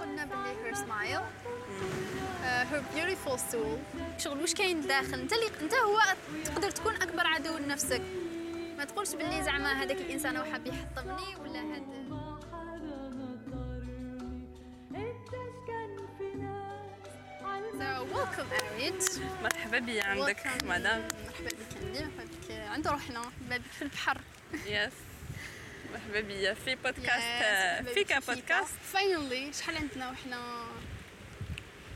قلنا باللي uh, her beautiful soul. شغل واش كاين داخل. انت اللي انت هو تقدر تكون أكبر عدو لنفسك. ما تقولش باللي زعما هذاك الإنسان هو حاب يحطمني ولا هذا So welcome Arid. مرحبا بيا عندك. مدام مرحبا بك عندي مرحبا بك. عند روحنا مرحبا بك في البحر. يس مرحبا بيا في بودكاست Yes, آه، مرحبا فيكا بك في بودكاست finally شحال عندنا وحنا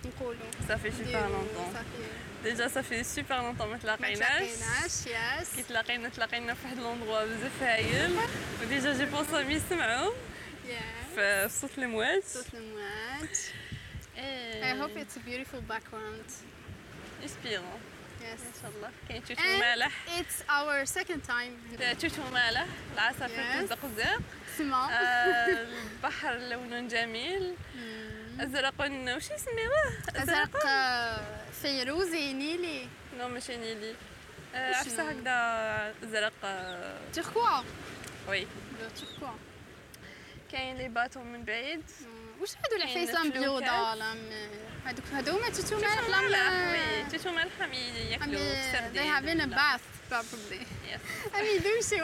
نقولوا صافي سوبر نديروا longtemps صافي déjà صافي super longtemps ما ما تلاقيناش تلاقيناش yes كي تلاقينا تلاقينا في واحد l'endroit بزاف هايل و déjà je pense هم يسمعوا Yeah. في صوت الموجات صوت الموجات I إيه hope it's a beautiful background. inspirant Yes. الله. كاين توتو And مالح it's our second time. هنا. توتو مالح العصافير. كتزقزق سما آه، البحر لون جميل. ازرق وش يسميوه؟ أزرق آه، فيروزي نيلي. no ماشي نيلي. آه، شنو؟ عرفتها هكذا ازرق آه، turquoise؟ oui. turquoise. كاين les bateaux من بعيد. واش هادو الفلوكات. بيوضة لا هادوك هادو هما مالح لا مالح وي. توتو مالح ياكلوا سردين. they a bath probably.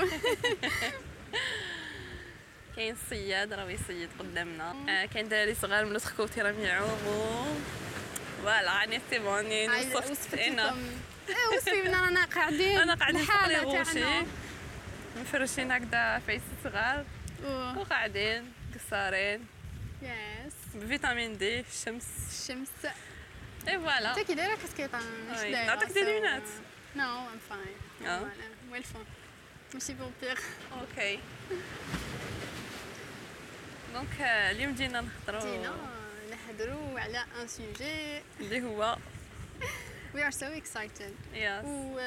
كاين الصياد راه يصيد قدامنا. آه، كاين دراري صغار من الخوتي راهم يعوموا فوالا راني سي بون وصفت أنا إيه وصفي رانا قاعدين أنا قاعدين فوق لي الحالة غوشي. مفرشين هكذا فايس صغار. وقاعدين قصارين. yes ب vitamine D الشمس الشمس et voilà انت كي دايره oui. نعطيك des lunettes. no I'm fine آه. ويل فون ماشي بومبيغ okay donc اليوم جينا نهضروا جينا نهضروا على un sujet اللي هو we are so excited و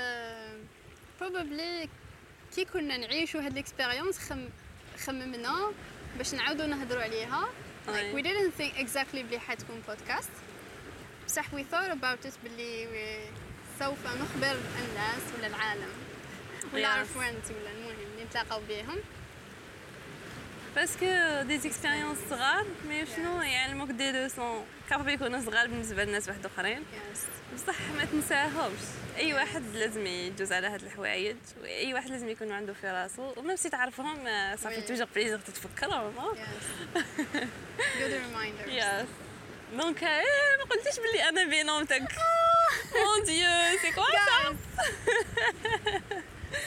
probably كي كنا نعيشوا هاد ال expérience خم خممنا باش نعاودوا نهضروا عليها. Like we didn't think exactly بلي حتكون بودكاست بصح we thought about it بلي سوف نخبر الناس ولا العالم ولا our friends ولا المهم اللي نتلاقاو بهم parce que des expériences صغار mais شنو يعلموك des leçons كافي يكونوا صغار بالنسبة لناس واحد اخرين بصح ما تنساهمش اي واحد لازم يجوز على هاد الحوايج واي واحد لازم يكون عنده في راسو و même si تعرفهم صافي. toujours plaisir تتفكرهم good reminder. يس دونك إيه، ما قلتيش بلي أنا بينومتك مون ديو سي كوا سا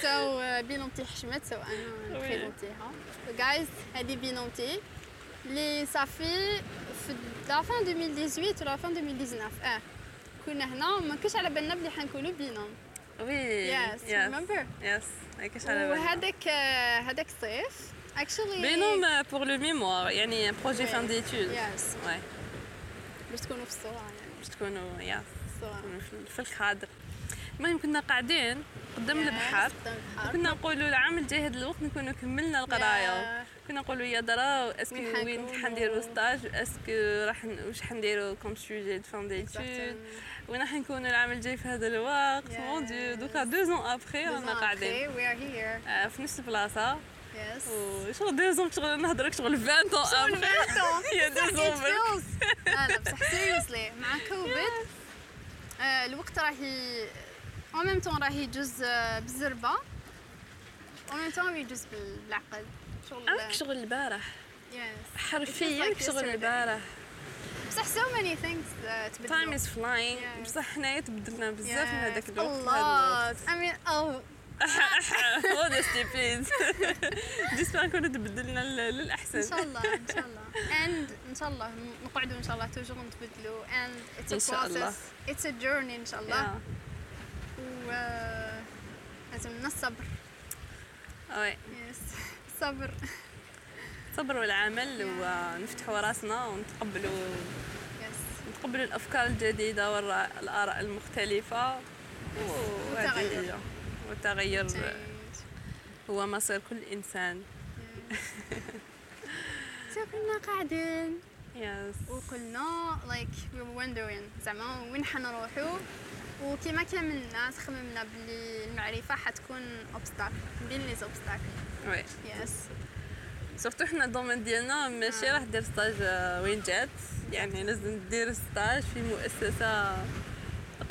سو بينونتي حشمت سو أنا وي. نبريزونتيها guys هذه بنت عمتي اللي صافي في la fin 2018 و la fin 2019 آه كنا هنا ما كنتش على بالنا بلي حنكونوا binôme oui yes remember yes هيك على بالي وهذاك آه، هذاك الصيف actually binôme pour le mémoire يعني projet. fin d'études yes oui باش تكونوا في الصورة يعني باش تكونوا في- الكادر المهم كنا قاعدين قدام البحر. كنا نقولوا العام الجاي هذا الوقت نكونوا كملنا القراية. كنا نقولوا يا درا est-ce que وين؟ حنديروا stage est-ce que راح واش حنديروا comme sujet de fin d'études. وين راح نكونوا العام الجاي في هذا الوقت؟ Yes. mon Dieu دوكا deux ans après رانا قاعدين. آه، في نفس البلاصة. Yes. وشغل deux ans شغل نهضرك شغل 20 اون شغل ابخي 20 ans. yeah feels. لا لا بصح seriously مع كوفيد آه، الوقت راهي en même temps راهي يجوز آه، بالزربة. en même temps يجوز بال- بالعقل. شغل شغل البارح. yes حرفيا شغل. البارح. بصح so many things آه، time تبدلوا is flying Yes. بصح حنايا تبدلنا بزاف من هذاك. الوقت. الله. I mean oh. modesty please j'espère نكونوا تبدلنا لل- للأحسن. إن شاء الله إن شاء الله. And إن شاء الله نقعدوا إن شاء الله toujours نتبدلوا. And it's إن a شاء الله. process. It's a journey إن شاء الله. و لازمنا الصبر. oui yes الصبر الصبر والعمل ونفتحوا راسنا ونتقبلوا نتقبلوا الأفكار الجديدة والاراء المختلفة. وهذه. والتغير هو مصير كل إنسان. سو كنا قاعدين. يس وقلنا like we were wondering زعما وين حنروحوا وكما كامل الناس خممنا بلي المعرفة حتكون obstacle بين les obstacle oui yes surtout حنا ال domaine ديالنا ماشي آه. راح دير stage آه، وين جات. يعني لازم دير stage في مؤسسة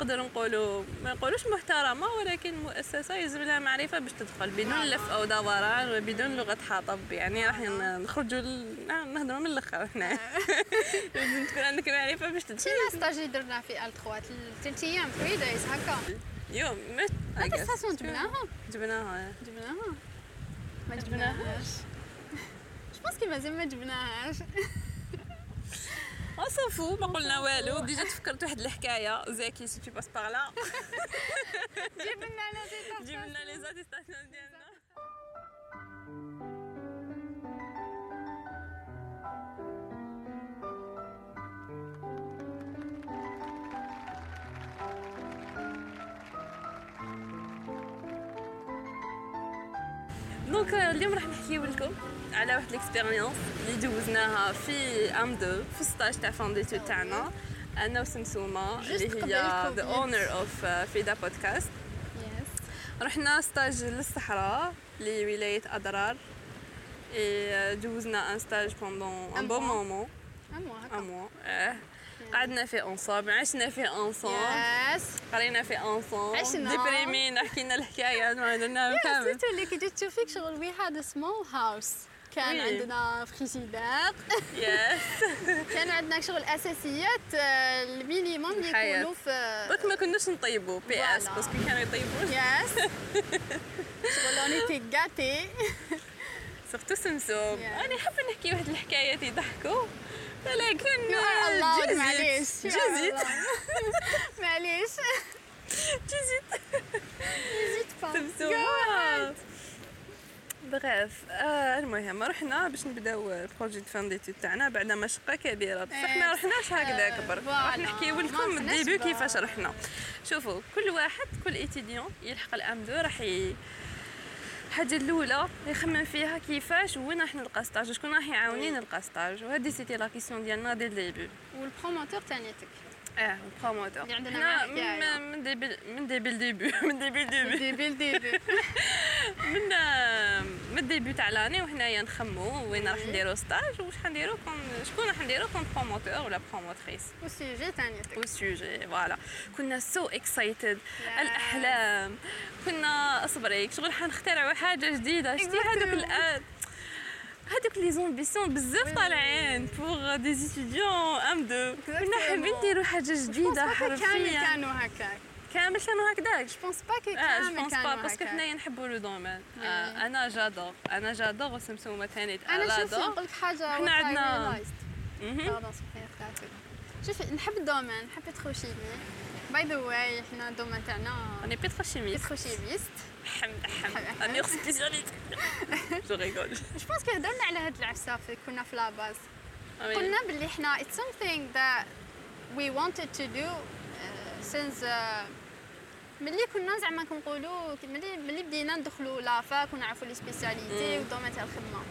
نقدر نقولوا ما نقولوش محترمة ولكن مؤسسة يلزم لها معرفة باش تدخل بدون لف أو دوران وبدون لغة حطب يعني راح نخرجوا نهضروا من الأخر حنا لازم تكون عندك معرفة باش تدخل. شنو stage اللي درنا في ال 3 ثلاث أيام 3 days هكا يوم ما attestation جبناها؟ جبناها جبناها. ما جبناهاش. جبناهاش. je pense مازال ما جبناهاش؟ صافو ما قلنا والو déjà تفكرت واحد الحكاية زاكي si tu passes par là جيب لنا جيب لنا les attestations ديالنا donc اليوم راح نحكيو لكم على واحد ال expérience اللي دوزناها في M2 في stage تاع fin d'études تاعنا. أنا وسمسومة اللي هي. the owner of فريدا بودكاست رحنا stage للصحراء لولاية أضرار. Et دوزنا un stage pendant un bon. moment un mois آه قعدنا فيه ensemble عشنا فيه ensemble yes قرينا فيه ensemble عشنا. déprim ينا حكينا الحكايات ما درناهم كامل. surtout اللي كي جيت تشوفيك شغل we had small house كان وي. عندنا فريزيدار يس كان عندنا شغل أساسيات آه، المينيموم اللي. يكونوا في دوك ما كناش نطيبوا بي إس. باسكو كانوا يطيبوا يس شغل اوني تي غاتي سورتو سمسوم. أنا حابه نحكي واحد الحكايات يضحكوا ولكن جزيت. معليش. جزيت. معليش. جزيت c'est pas grave. آه المهم رحنا باش نبداو ال projet de fin d'études تاعنا بعد مشقة كبيرة. بصح إيه، ما رحناش آه، برك. voilà. راح نحكيو لكم من ال début كيفاش رحنا. شوفوا كل واحد كل étudiant يلحق ال M2 راح ي... الحاجة الأولى يخمم فيها كيفاش وين راح نلقى stage شكون راح يعاوني نلقى stage وهذه c'était la question ديالنا ديال ال début و ال promoteur تانيتك آه ال promoteur اللي عندنا. من- من début من début ال début من début ال début début ال début من من ال début تاع l'année وحنايا نخمو وين راح نديرو stage واش حنديرو؟ كون شكون راح نديرو؟ كون بروموتور ولا بروموتريس والسيجي تانيتك والسوجي فوالا كنا so excited. الأحلام. كنا اصبريك شغل حنخترعوا حاجة جديدة. شتي هذوك هذوك les ambitions بزاف. طالعين pour des étudiants M2 كنا. حابين نديرو حاجة جديدة كامل حرفيا. كانوا هكاك. كامل كانوا هكذاك. je pense pas que آه je كامل pense pas parce que حنايا نحبوا le domaine. آه أنا j'adore أنا j'adore وسمسومه ثاني أنا شوفي نقول لك حاجة I عندنا-. شوفي نحب الدومين نحب pétrochimie by the way إحنا ال domaine تاعنا on est pétrochimistes pétrochimistes. la meilleure spécialité je rigole je pense que هضرنا على هاد العفسة في كنا في la base قلنا باللي إحنا it's something that we wanted to do uh, since uh, ملي كنا زعما كنقولوا ملي ملي بدينا ندخلوا la fac ونعرفوا les spécialités. و ال domaine تاع الخدمة.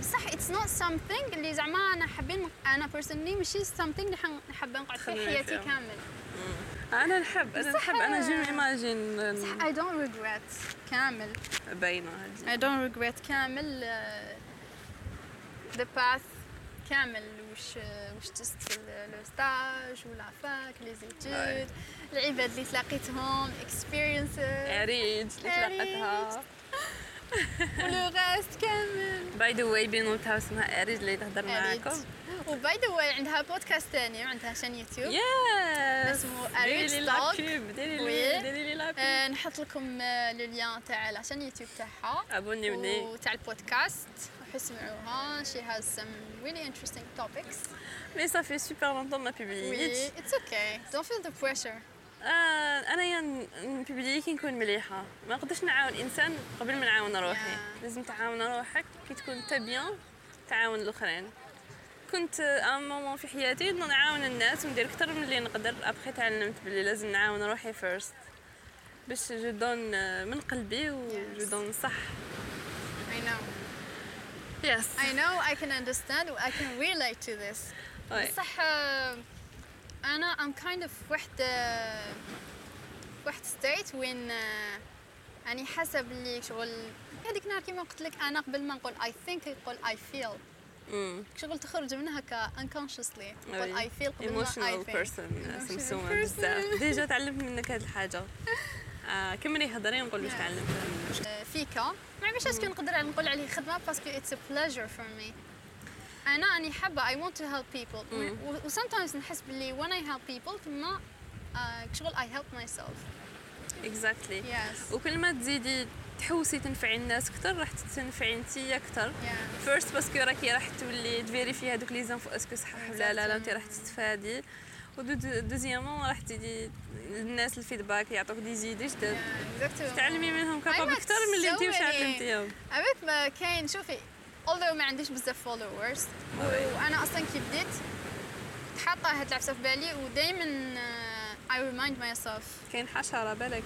بصح it's not something اللي زعما أنا حابين أنا personally ماشي something اللي حن- حابة نقعد فيه حياتي. كامل. أنا نحب أنا نحب أنا j'imagine. بصح I don't regret كامل. باينة I don't regret كامل uh, the path كامل وش وش دزت في le stage و la fac les études العباد اللي تلاقيتهم experiences. اريج اللي تلاقتها و le reste كامل by the way بنوتها اسمها إريج اللي تهضر. معاكم. و by the way عندها بودكاست ثاني وعندها chaîne يوتيوب. yes اسمه. لا بوب ديري. لي آه، نحط لكم آه، le lien تاع la chaîne يوتيوب تاعها. أبوني مني. وتاع البودكاست. روحوا اسمعوها she has some really interesting topics. mais ça fait super longtemps ما بيبليتش Oui, it's okay. Don't feel the pressure. آه أنا يا نبيبلي كي نكون مليحة. ما نقدرش نعاون إنسان قبل ما نعاون روحي. لازم تعاون روحك. كي تكون انت bien تعاون الأخرين. كنت un moment في حياتي نعاون الناس وندير أكثر من اللي نقدر. ابخي تعلمت بلي لازم نعاون روحي first باش je donne من قلبي و Yes. je donne صح. I know. yes I know. I can understand. I can relate to this. بصح آه، أنا I'm kind of واحد آه، واحد state وين آه، يعني حسب اللي شغل. هذيك النهار كيما قلت لك أنا قبل ما نقول I think يقول I feel شغل تخرج منها ك unconsciously. oui. نقول I feel قبل ما اي بيرسون سمسومه. بزاف. déjà تعلمت منك هاد الحاجة. آه كملي هضري ونقول واش Yeah. تعلمتها منك فيكا ما عرفتش est-ce que نقدر نقول عليه خدمة parce que it's a pleasure for me أنا أني حابة I want to help people و sometimes نحس باللي when I help people تما آه، شغل I help myself. exactly yes. وكل ما تزيدي تحوسي تنفعي الناس أكثر راح تنفعي انتي أكثر first parce que راكي راح تولي تفيريفي هذوك les infos est-ce que صحاح ولا لا لا انت راح تستفادي. ودوزيامون راح تزيدي الناس الفيدباك يعطوك دي زيدي جداد exactly. تعلمي منهم كاباب أكثر من اللي انت واش علمتيهم ما كاين شوفي although ما عنديش بزاف followers وأنا أصلا كي بديت حاطة هاد العفسه في بالي ودائما I remind myself. كاين حشرة بالك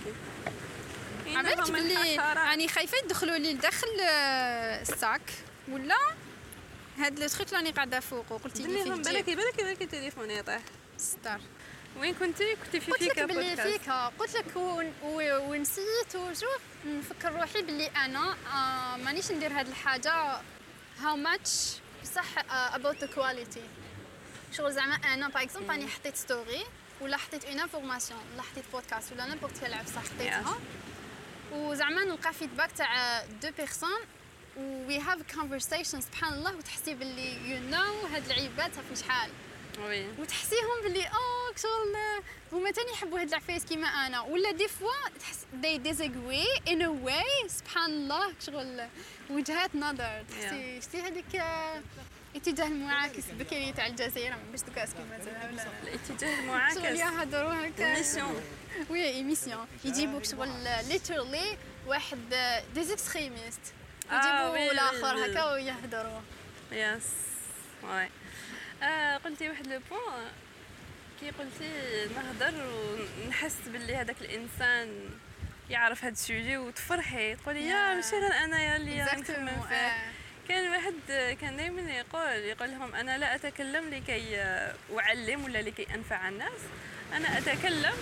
عملت بلي راني خايفة يدخلوا لي لداخل آه، الساك ولا هاد le truc راني قاعدة فوق وقلتي لي فيه بالك بالك بالك التليفون يطيح. ستار. وين كنتي كنتي في قلت لك فيكا بلي قلت لك ونسيت toujours نفكر روحي بلي أنا آه، مانيش ندير هاد الحاجة how much بصح about the quality. شغل زعما أنا par exemple راني حطيت story ولا حطيت une information ولا حطيت بودكاست ولا n'importe quelle عفسه حطيتها. وزعما نلقى feedback تاع deux personnes we have conversation سبحان الله وتحسي باللي you know هاد العيبات في شحال؟ oui. وتحسيهم باللي اوه شغل هما تاني يحبوا هاد العفايس كيما أنا. ولا des fois تحس disagree in a way سبحان الله شغل وجهات نظر. تحسي شتي هذيك آه، اتجاه المعاكس بكري تاع الجزيره باش دوكا est-ce que ولا الاتجاه شغل المعاكس يهضروا هكا. émission oui émission يجيبوك شغل literally واحد des extrémistes آه، يجيبوا الآخر. هكا ويهضروا. yes ouais آه قلتي واحد le point كي قلتي نهضر ونحس باللي هذاك الإنسان يعرف هاد ال sujet وتفرحي تقولي يا. ماشي غير انايا اللي راني نخمم فيه. كان واحد كان دائما يقول يقول لهم أنا لا أتكلم لكي أعلم ولا لكي أنفع الناس أنا أتكلم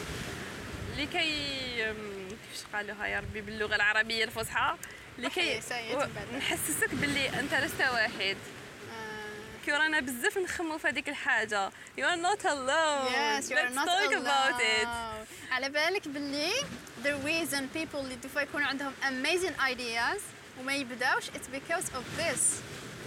لكي كيفاش قالوها يا ربي باللغة العربية الفصحى لكي. نحسسك باللي أنت لست واحد. كي رانا بزاف نخمو في هذيك الحاجه you are not alone Yes, you are let's not talk about it alone. على بالك باللي the reason people اللي دفا يكونوا عندهم amazing ideas وما يبداوش it's because of this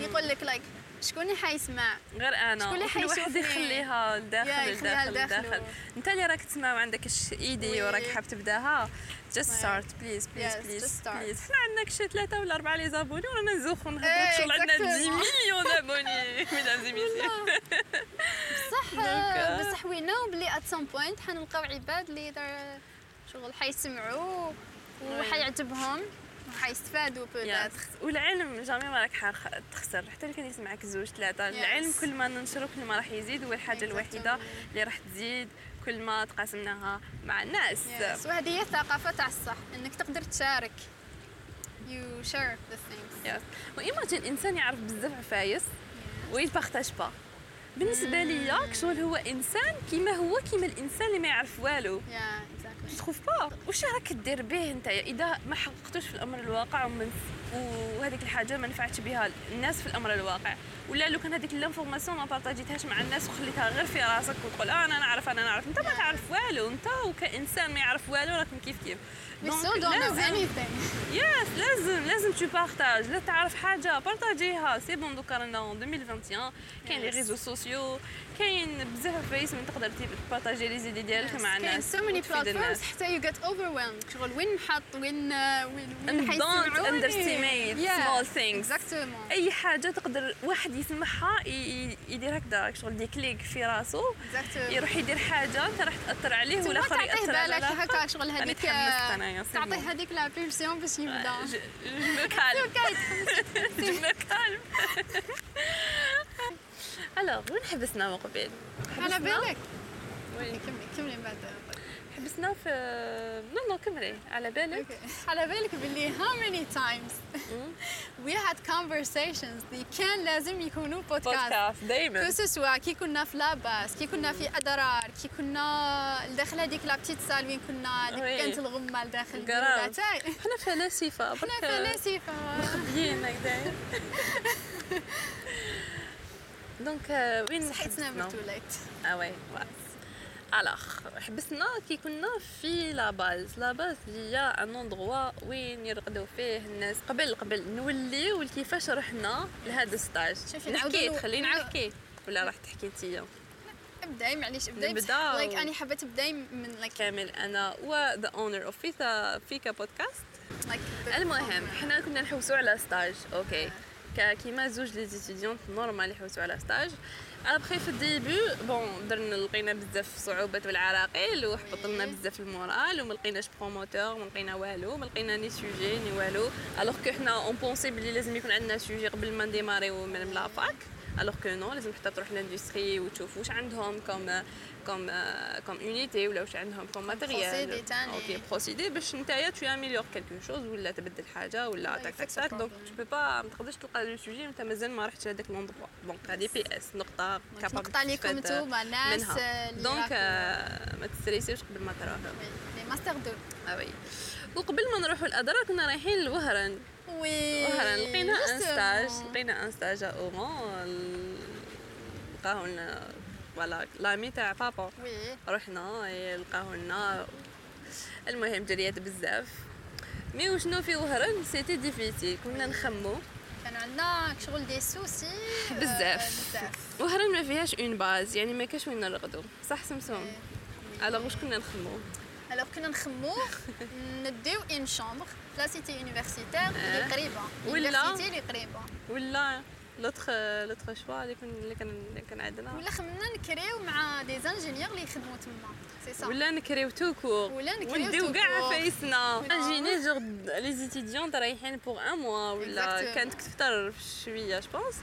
يقول لك like شكون اللي حيسمع غير أنا شكون اللي حيشوفني؟ يخليها لداخل لداخل. لداخل أنت اللي راك تسمع وعندك idée. وراك حاب تبداها just oui. start please please Yes, please just start. please حنا عندنا شي ثلاثة ولا أربعة les abonnés ورانا نزوخو إيه، نهضرو شغل عندنا 10 exactement. مليون abonnés ميدام زي بصح بصح وي نو بلي at some point حنلقاو عباد اللي شغل حيسمعوا وحيعجبهم وحيستفادوا peut-être والعلم jamais ما راك تخسر. حتى اللي كان يسمعك زوج ثلاثة العلم كل ما ننشرو كل ما راح يزيد والحاجة الوحيدة Exactement. اللي راح تزيد كل ما تقاسمناها مع الناس. Yes. وهذه هي الثقافة تاع الصح إنك تقدر تشارك. You share the things. yes و imagine إنسان يعرف بزاف عفايس وي partage pas بالنسبة ليا شغل هو إنسان كيما هو كيما الإنسان اللي ما يعرف والو. Yeah تخوف با واش راك دير به انت إذا ما حققتوش في الأمر الواقع ومن وهذيك الحاجة ما نفعتش بها الناس في الأمر الواقع. ولا لو كان هذيك ال information ما بارطاجيتهاش مع الناس وخليتها غير في راسك وتقول آه أنا نعرف أنا نعرف. أنت ما تعرف والو. أنت وكإنسان ما يعرف والو راكم كيف كيف. We donc still don't know لازم- anything yes لازم لازم tu partages لا تعرف حاجة بارطاجيها c'est bon دوكا رانا 2021 كاين les. réseaux sociaux كاين بزاف عفايس من تقدر تبارطاجي les idées ديالك مع كاين الناس many وتفيد الناس. platforms. حتى you get overwhelmed. شغل وين نحط وين وين And وين don't حيسمعوني underestimate Yeah, small things. exactement. اي حاجة تقدر واحد يسمعها يدير هكذا شغل دي كليك في راسو exactement. يروح يدير حاجة انت راح تاثر عليه والاخر ياثر الآخر هكا شغل هذيك سي تعطيه. هذيك لا بيرسيون باش يبدا جو كالم جو كالم الوغ وين حبسنا من قبل على؟ بالك وين كملي كملي بعد حبسنا في نو نو كملي على بالك. Okay. على بالك باللي how many times we had conversations اللي كان لازم يكونوا podcast podcast دايما. que ce soit كي كنا في la base كي كنا في أدرار كي كنا لداخل هذيك la petite salle وين كنا oui. كانت الغمة لداخل تاعي حنا فلاسفه حنا فلاسفه مخبيين هكذايا. donc وين حبسنا؟ ليت آه oui alors حبسنا كي كنا في la base la base هي un endroit وين يرقدوا فيه الناس. قبل قبل نوليو كيفاش رحنا لهذا ال stage نحكي خليني نحكي. ولا راح تحكي انتيا ابداي معليش ابداي. نبداو. like أنا حبيت أبداي من like كامل. أنا و the owner of فيكا فيكا بودكاست المهم حنا كنا نحوسوا على stage okay كيما زوج les étudiantes normal يحوسوا على stage après في ال début bon درنا لقينا بزاف صعوبات بالعراقيل وحبط لنا. بزاف ال moral وما لقيناش promoteur ما لقينا والو ما لقينا ni sujet ni والو alors que حنا on pensait بلي لازم يكون عندنا sujet قبل ما نديماريو من la fac alors que non لازم حتى تروح l'industrie وتشوف واش عندهم comme comme comme unité ولا واش عندهم comme matériel. okay procédé باش نتايا tu améliores quelque chose ولا تبدل حاجة ولا tac tac tac donc. tu peux pas ما تقدرش تلقى le sujet وانت مازال ما رحتش لهذاك l'endroit donc هذه بي اس نقطه لكم تستفاد انتوما الناس donc ما تستريسيوش قبل ما تروحوا les master deux آه oui وقبل ما نروحوا الادرا كنا رايحين لوهران oui وهران لقينا un. stage لقينا un stage à Oran لقاو لنا voilà l'ami تاع بابا oui. رحنا لقاو لنا. المهم جريات بزاف. mais وشنو في وهران؟ c'était difficile كنا نخمو. كان عندنا شغل des soucis. آه، بزاف. وهران ما فيهاش une base يعني ما كاش وين نرقدو. صح سمسوم alors واش كنا نخمو؟ alors كنا نخمو نديو une chambre la cité universitaire اللي. قريبه ولا- اللي قريبه ولا؟ l'autre l'autre choix اللي كن اللي كان اللي كان عندنا ولا خممنا نكريو مع des ingénieurs اللي يخدموا تما سي سا ولا نكريو tout court ولا نكريو ونديو كاع. فايسنا جيني جوغ les étudiants رايحين pour un mois ولا. كانت كثر شوية je pense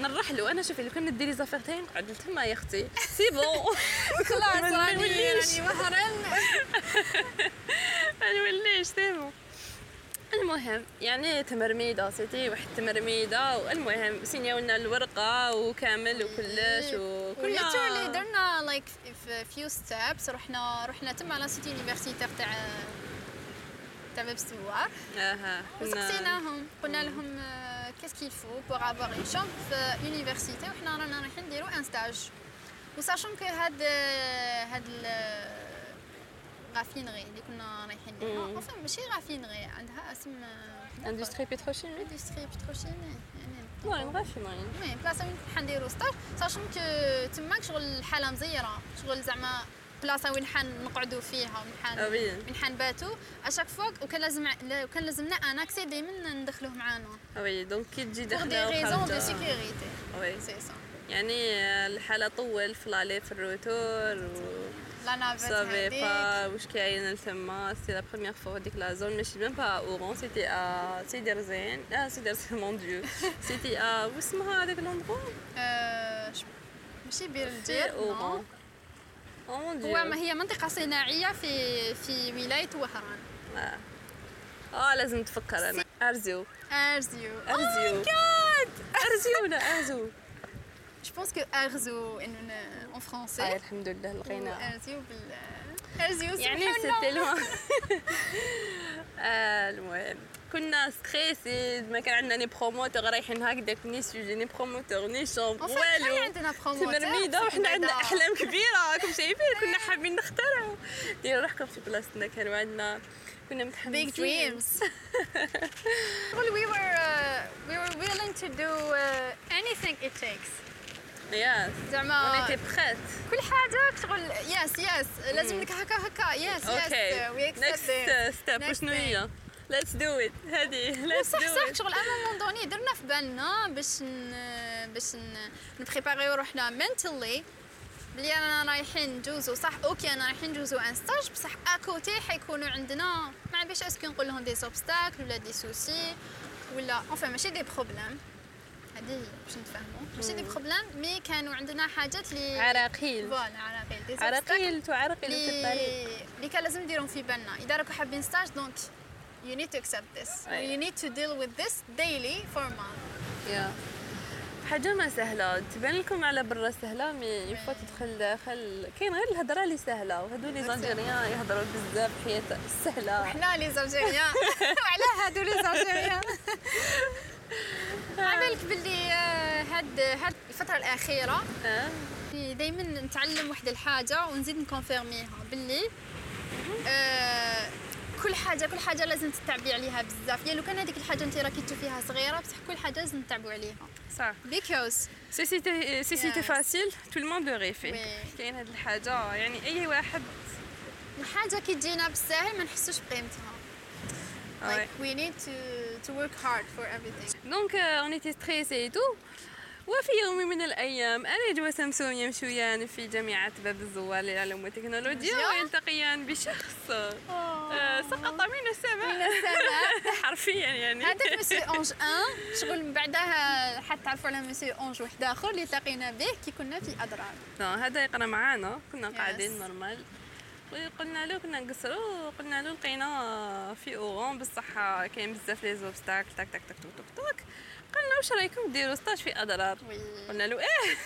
نرحلوا أنا شوفي لو كان ندير les affaires تاعي نقعد تما يا أختي c'est bon خلاص راني. راني وهران ما نوليش c'est bon المهم يعني تمرميده c'était واحد التمرميده والمهم سينياولنا الورقة وكامل وكلش وكنا وليتو اللي درنا like في few steps رحنا رحنا تما على cité universitaire تاع تاع باب السوار. أها وسقسيناهم. قلنا لهم qu'est-ce qu'il faut pour avoir une chambre في université وحنا رانا رايحين نديرو un stage و sachant que هاد هاد raffinerie اللي كنا رايحين لها. enfin ماشي raffinerie عندها اسم industrie pétrochimie industrie pétrochimie يعني المهم غافي المهم بلاصة وين حنديرو stage sachant que تماك شغل الحاله مزيرة. شغل زعما بلاصة وين حنقعدوا فيها وين حن آه oui. وين حنباتوا اشاك فوا وكان لازم وكان لازمنا ان اكسي دائما ندخلوه معانا. وي دونك كي تجي بوغ دي ريزون دو. سيكوريتي وي سي سا يعني الحالة طول في لالي في الروتور و لا نافيت سافي هذيك با واش كاين لتما سي لا بروميير فوا ديك لا زون ماشي ميم با اورون سيتي ا سيدي رزين آه سيدي رزين مون ديو سيتي ا واش اسمها هذاك لوندرو آه، ش- ماشي بير سي الجير اورون أو مون ديو هو ما هي منطقة صناعية في في ولاية وهران آه آه لازم تفكر أنا ارزيو ارزيو ارزيو جاد ارزيو ولا ارزو جو بونس كو ارزو ان اون آه فرونسي الحمد لله لقينا ارزيو بال ارزيو يعني سيتي المهم كنا ستريسي ما كان عندنا ني بروموتور رايحين هكذاك ني سوجي ني بروموتور ني حنا والو عندنا بروموتور تمرميده وحنا عندنا احلام كبيره راكم شايفين كنا حابين نخترعوا ديروا روحكم في بلاصتنا كانوا عندنا كنا متحمسين big dreams. well, we were uh, we were willing to do uh, anything it takes. yes. زعما on était prêtes كل شغل yes yes لازم لك هكا هكا. yes yes next step. هي let's do it هذه let's do صح شغل مون دوني درنا في بالنا باش ن... باش. نبريباريو روحنا منتلي بلي أنا رايحين ندوزو صح okay أنا رايحين ندوزو un stage بصح à côté حيكونوا عندنا. ما باش est-ce que نقول لهم des obstacles ولا des soucis ولا enfin ماشي des problèmes هذه باش نتفاهموا. ماشي des problèmes mais كانوا عندنا حاجات اللي عراقيل. voilà عراقيل. عراقيل تعرقل في الطريق. اللي كان لازم نديرهم في بالنا. إذا راكم حابين stage donc you need to accept this. أي. you need to deal with this daily for a month yeah. حاجة ما سهلة. تبان لكم على برا سهلة mais une fois تدخل داخل. كاين غير الهضرة اللي سهلة. وهادو les Algériens يهضروا بزاف حياة سهلة. حنا les Algériens. وعلى هادو les Algériens. عبالك باللي آه، هاد هاد الفترة الأخيرة آه. دائما نتعلم واحد الحاجة ونزيد نكونفيرميها باللي آه كل حاجة كل حاجة لازم تتعبي عليها بزاف يا لو كان هذيك الحاجة انت راكي تشوفيها صغيرة بصح كل حاجة لازم نتعبوا عليها صح because si c'est Yes. facile tout le monde arrivait. كاين هاد الحاجة يعني أي واحد الحاجة كي تجينا بالساهل ما نحسوش بقيمتها. Like we need to to work hard for everything. donc on était stressées et tout وفي يوم من الأيام أنا وسمسون يمشيان في جامعة باب الزوار للعلوم والتكنولوجيا. ويلتقيان بشخص. آه، سقط من السماء. من السماء. حرفيا يعني. هذاك monsieur ange 1 شغل من بعدها حتى تعرفوا على monsieur ange واحد اخر اللي التقينا به كي كنا في non هذا يقرأ معانا كنا Yes. قاعدين normal قلنا له كنا نقصروا قلنا له لقينا في Oran بصح كاين بزاف les obstacles تاك تاك تاك توك توك قلنا واش رايكم ديروا stage في أدرار. oui. قلنا له إيه.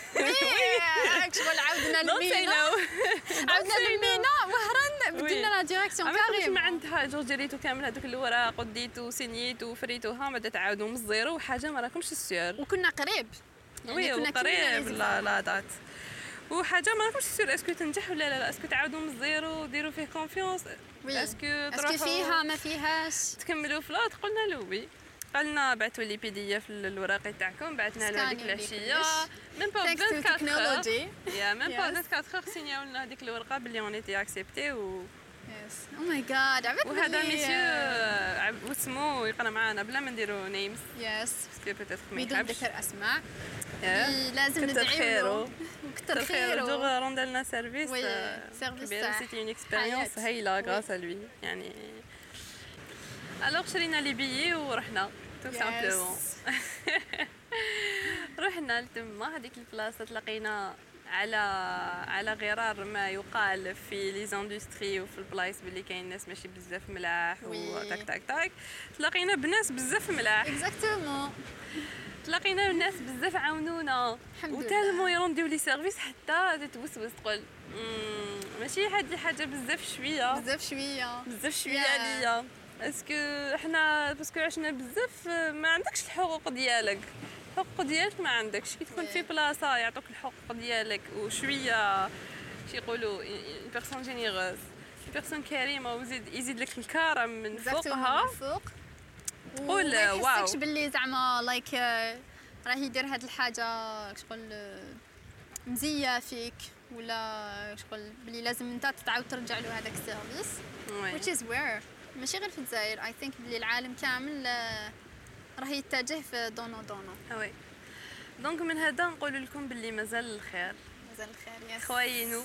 هاك شغل عاودنا non عاودنا للمينا وهران. بدلنا la direction carrément ما عندها جوج جريتو كامل هذوك الوراق وديتو وسينيتو وفريتوها بعدا تعاودوا من ال zéro وحاجة ما راكمش sûr وكنا قريب. oui كنا كلنا وقريب لازم. la la date وحاجة ما راكمش sûr est-ce que تنجح ولا لا؟ لا est-ce que تعاودوا من ال zéro وديروا فيه confiance. est-ce que est-ce que تروحوا فيها ما فيهاش؟ تكملوا فلوت قلنا له oui قالنا بعثوا les PDF الوراقي تاعكم بعثنا له هذيك العشية. من با thanks to 24 technology يا من با Yes. 24 heures سينياو لنا هذيك الورقه باللي on était acceptées و yes oh my god عبالك وهذا ميسيو عب- واسمو يقرأ معانا. بلا ما نديرو names yes parce que peut-être ما بدون ذكر أسماء. لازم ندعي خيرو. كتر كتر خير de rendre لنا service آه، كبير. c'était une expérience. هايلة. grâce à lui يعني alors شرينا لي بيي ورحنا. tout simplement رحنا لتما. هذيك البلاصة تلاقينا على على غرار ما يقال في les industries وفي البلايص باللي كاين ناس ماشي بزاف ملاح. وتاك تاك تاك تلاقينا بناس بزاف ملاح. exactement تلاقينا الناس بزاف عاونونا. و tellement يرونديو les services حتى تتوسوس تقول "مم، ماشي هادي حاجة بزاف شوية. بزاف شوية. بزاف شوية. عليا. est-ce que حنا parce que عشنا بزاف ما عندكش الحقوق ديالك. الحقوق ديالك ما عندكش. كي تكون في. بلاصة يعطوك الحقوق ديالك وشوية شي يقولوا personne généreuse personne كريمة ويزيد يزيد لك الكرم من فوقها. من فوق. تقول وما wow. يحسكش باللي زعما like راه يدير هاد الحاجة شغل آه، مزية فيك ولا شغل باللي لازم انت تعاود ترجع له هذاك ال service which is where ماشي غير في الجزائر I think باللي العالم كامل آه، راه يتجه في donc donc. oui donc من هذا نقول لكم باللي مازال الخير. مازال الخير yes خوينو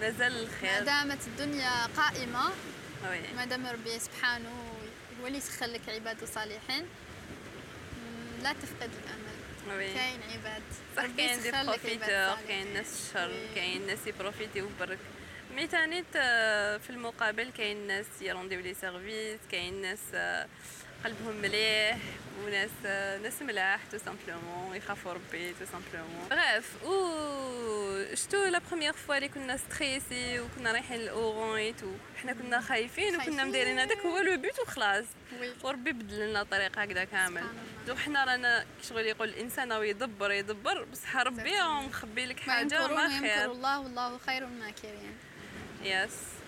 مازال ما الخير دامت الدنيا قائمة. oui ما دام ربي سبحانه هو اللي يسخر لك عباد صالحين. لا تفقد الأمل. oui كاين عباد. صح كاين des profiteurs. كاين ناس الشر oui. كاين ناس يبروفيتيو برك mais تاني ت- في المقابل كاين ناس يرونديو les services كاين ناس آه، قلبهم مليح وناس ناس ملاح tout simplement يخافوا ربي tout simplement bref و شتو la première fois اللي كنا stressées وكنا رايحين ل Oran et tout حنا كنا خايفين وكنا. مدايرين هذاك هو le but وخلاص. وربي بدل لنا طريق هكذا كامل. دو حنا رانا شغل يقول الإنسان راه يدبر يدبر بصح ربي مخبي لك حاجة ما خير. الله والله خير الماكرين yes ز-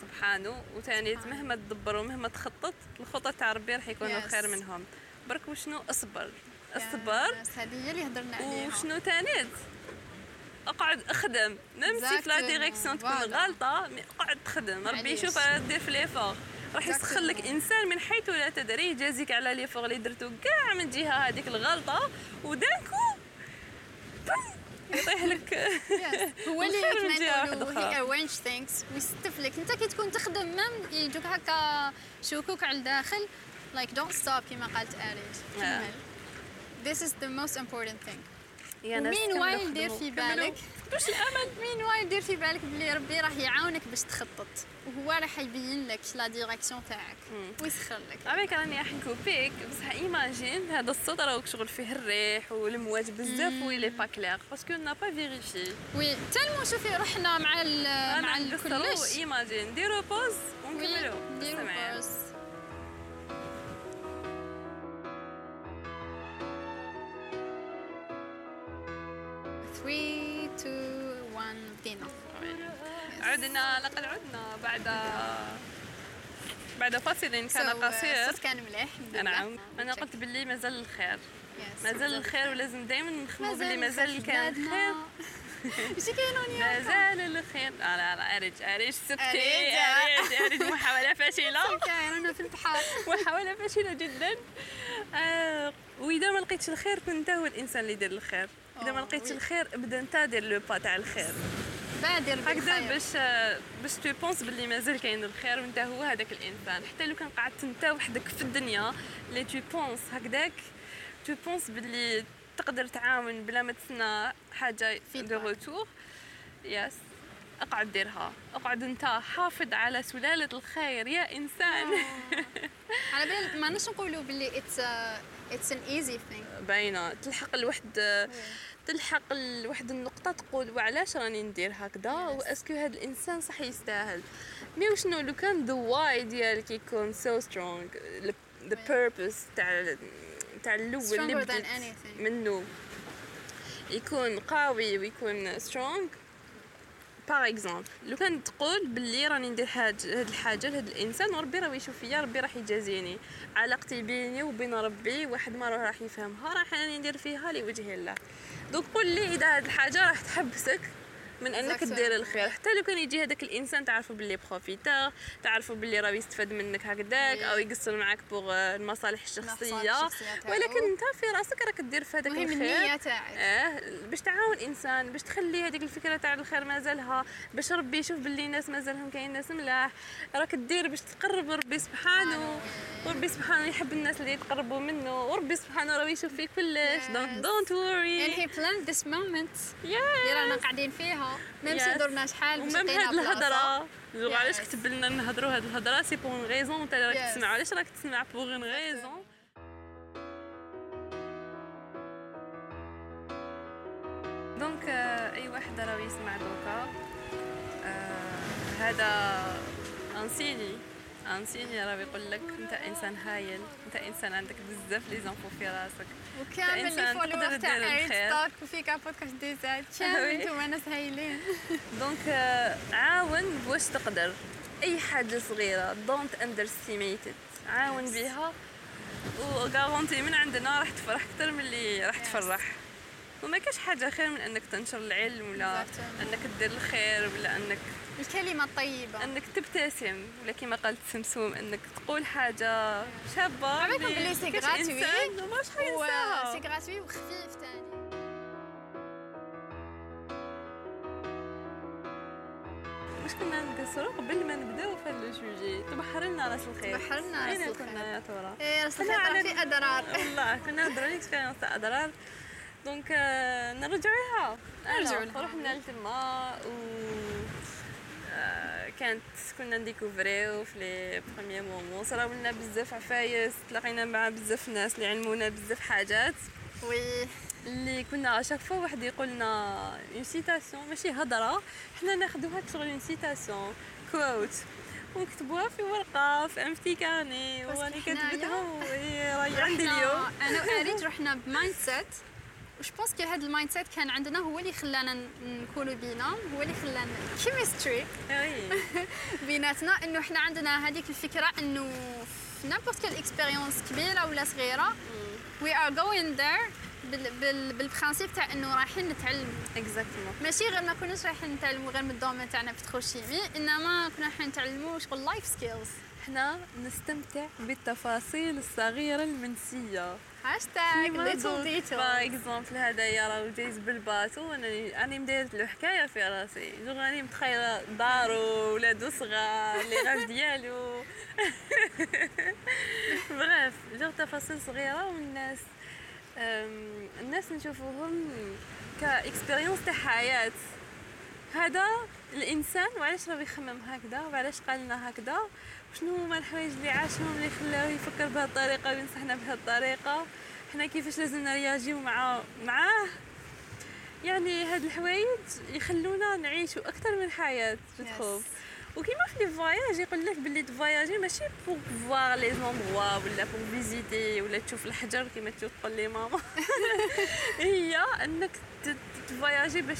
سبحانه. وثاني. مهما تدبر ومهما تخطط الخطط تاع ربي راح يكونوا Yes. خير منهم. برك وشنو؟ اصبر. اصبر. هذه هي اللي هضرنا عليها. وشنو تاني؟ اقعد اخدم. même si في la. direction تكون. غلطه mais اقعد تخدم. ربي. يشوف دير في les efforts راح يسخر لك. إنسان من حيث لا تدري. يجازيك على les efforts اللي درتو كاع من جهة هذيك الغلطة. و d'un coup boum، يطيح لك. هو اللي جهة نقولوا هي things ويستف لك. انت كي تكون تخدم même يجوك هكا شوكوك على الداخل. Like don't stop كما قالت. كمل this is the most important thing. يا ناس ومين كملوا while دير. في. بالك مش الأمل؟ مين while دير في بالك بلي ربي راح يعاونك باش تخطط. وهو راح يبين لك la direction تاعك. ويسخر لك عليك راني راح نكوبيك بصح imagine هذا الصوت راهو شغل فيه الريح والمواج بزاف و il est pas clair parce que n'a pas vérifié oui tellement شوفي رحنا مع ال مع الكلش. imagine ديروا pause ونكملوا oui، ديروا استمعي. pause. Three, two, one, بدينا عدنا لقد عدنا بعد بعد فاصل كان So, قصير. الصوت كان مليح الحمد لله. نعم. أنا قلت باللي مازال الخير. Yes. مازال الخير ولازم دائما نخمو باللي مازال كان بلادنا. ماشي كاينون يا مازال الخير. لا لا لا اريج اريج سكتي أريج. اريج اريج محاولة فاشلة. كاين أنا في البحر محاولة فاشلة جدا. آه وإذا ما لقيتش الخير كنت انت هو الإنسان اللي يدير الخير. إذا ما لقيتش. الخير ابدا أنت دير le pas تاع الخير. بادر هكذا باش باش tu penses باللي مازال كاين الخير وأنت هو هذاك الإنسان. حتى لو كان قعدت أنت وحدك في الدنيا اللي tu penses هكذاك tu penses باللي تقدر تعاون بلا ما تسنى حاجة. de retour yes اقعد ديرها. اقعد أنت حافظ على سلالة الخير يا إنسان. على بالي ما نقولوا باللي it's it's an easy thing باينة. تلحق لواحد تلحق لواحد النقطة تقول وعلاش راني ندير هكذا؟ و est-ce que هذا الإنسان صح يستاهل. mais وشنو؟ لو كان the why ديالك يكون so strong the purpose تاع تاع الأول اللي بديت منه يكون قوي ويكون strong par exemple لو كان تقول باللي راني ندير هاد الحاجة لهاد الإنسان وربي راه يشوف فيا ربي راح يجازيني. علاقتي بيني وبين ربي واحد ما راح يفهمها راح راني ندير فيها لوجه الله. دوك قول لي إذا هاد الحاجة راح تحبسك. من انك. دير الخير. حتى لو كان يجي هذاك الإنسان تعرفوا باللي profiteur تعرفوا باللي راه يستفاد منك هكذاك Oui. أو يقصر معاك pour المصالح الشخصية. ولكن أنت في راسك راك دير في هذاك الخير. تاعك. آه باش تعاون إنسان باش تخلي هذيك الفكرة تاع الخير مازالها باش ربي يشوف باللي الناس مازالهم كاين ناس ملاح. راك دير باش تقرب ربي سبحانه. وربي سبحانه يحب الناس اللي يتقربوا منه. وربي سبحانه راه يشوف في كلش. donc don't worry and he planned this moment. اللي رانا قاعدين فيها. même si. درنا شحال باش هاد بلاصة. الهضره علاش. كتب لنا نهضروا هاد الهضره c'est pour raison انت راك. تسمع علاش راك تسمع pour une raison donc أي واحد راه يسمع دوكا. آه، هذا أنسيني. أنسيني راه يقول لك أنت إنسان هايل. أنت إنسان عندك بزاف لي زانفو في راسك. وكامل تقدر فولور تاع الخير. ستوك وفيكا بودكاست ديزايد كامل وي. انتوما ناس هايلين دونك آه، عاون بواش تقدر أي حاجة صغيرة دونت اندرستيميت عاون. بها وغارونتي من عندنا راح تفرح أكثر من اللي راح. تفرح وما كاش حاجة خير من إنك تنشر العلم ولا. إنك دير الخير ولا إنك الكلمة الطيبة. أنك تبتسم ولا كما قالت سمسوم أنك تقول حاجة شابة. عملكم اللي بلي سي إنسان وماش و حينساها سي غراتوي وخفيف تاني. واش كنا نقصروا قبل ما نبداو في هذا تبحر لنا راس الخير. تبحر لنا راس الخير. كنا يا ترى؟ إيه راس على- في أدرار والله كنا على expérience تاع أدرار donc آه، لها نرجعوا ألا، لها. رحنا لتما و كانت كنا نديكوفريو في les premiers moments. صراو لنا بزاف عفايس تلاقينا مع بزاف ناس اللي علمونا بزاف حاجات. oui. اللي كنا à chaque fois واحد يقول لنا une citation ماشي هضرة حنا ناخذوها كشغل une citation quote ونكتبوها في ورقة في امتي حنايا؟ كتبتها وهي راهي عندي اليوم. أنا وأريج رحنا ب mindset. je pense كي هذا ال mindset كان عندنا هو اللي خلانا نكونوا بينا هو اللي خلانا chemistry بيناتنا إنه إحنا عندنا هذيك الفكرة إنه في n'importe quelle expérience كبيرة ولا صغيرة we are going there بال principe تاع إنه رايحين نتعلموا exactement ماشي غير ما كناش رايحين نتعلموا غير من ال domaine تاعنا pétrochimie إنما كنا رايحين نتعلموا شغل life skills حنا نستمتع بالتفاصيل الصغيرة المنسية. hashtag little detail par exemple هذايا راه جايز بال bateau وأنا راني مدايرت له حكايه في راسي جو راني متخيله دارو ولادو صغار لي غاف ديالو bref جو تفاصيل صغيره والناس الناس نشوفوهم ك expérience تاع حياه هذا الانسان وعلاش راه يخمم هكذا وعلاش قال لنا هكذا وشنو هما الحوايج اللي عاشهم اللي خلاوه يفكر بهذه الطريقة وينصحنا بهذه الطريقة؟ حنا كيفاش لازم نرياجيو مع معاه؟ يعني هاد الحوايج يخلونا نعيشوا أكثر من حياة جو Yes. وكيما في les voyages يقول لك باللي تفواياجي ماشي pour voir les endroits ولا pour visiter ولا تشوف الحجر كيما تشوف تقول لي ماما. هي أنك تفواياجي باش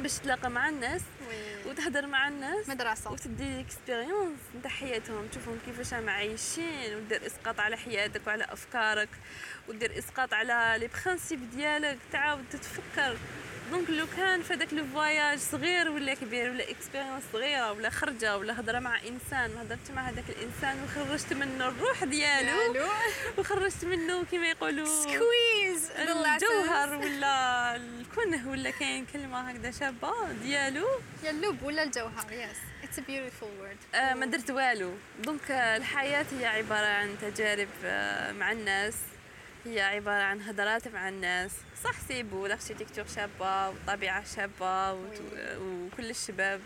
باش تلاقى مع الناس وتهضر مع الناس مدرسة. وتدي expérience نتاع حياتهم. تشوفهم كيفاش راهم عايشين ودير إسقاط على حياتك وعلى أفكارك ودير إسقاط على les principes ديالك. تعاود تتفكر. donc لو كان في هذاك le voyage صغير ولا كبير ولا expérience صغيرة ولا خرجة ولا هضرة مع إنسان هضرت مع هذاك الإنسان وخرجت منه الروح ديالو. ألو وخرجت منه كما يقولوا squeeze الجوهر ولا الكنه ولا كاين كلمة هكذا شابة ديالو. يا اللب ولا الجوهر yes it's a beautiful word ما درت والو. donc آه، الحياة هي عبارة عن تجارب آه، مع الناس. هي عبارة عن هضرات مع الناس صح c'est beau ال architecture شابة والطبيعة شابة وت-. وكل الشباب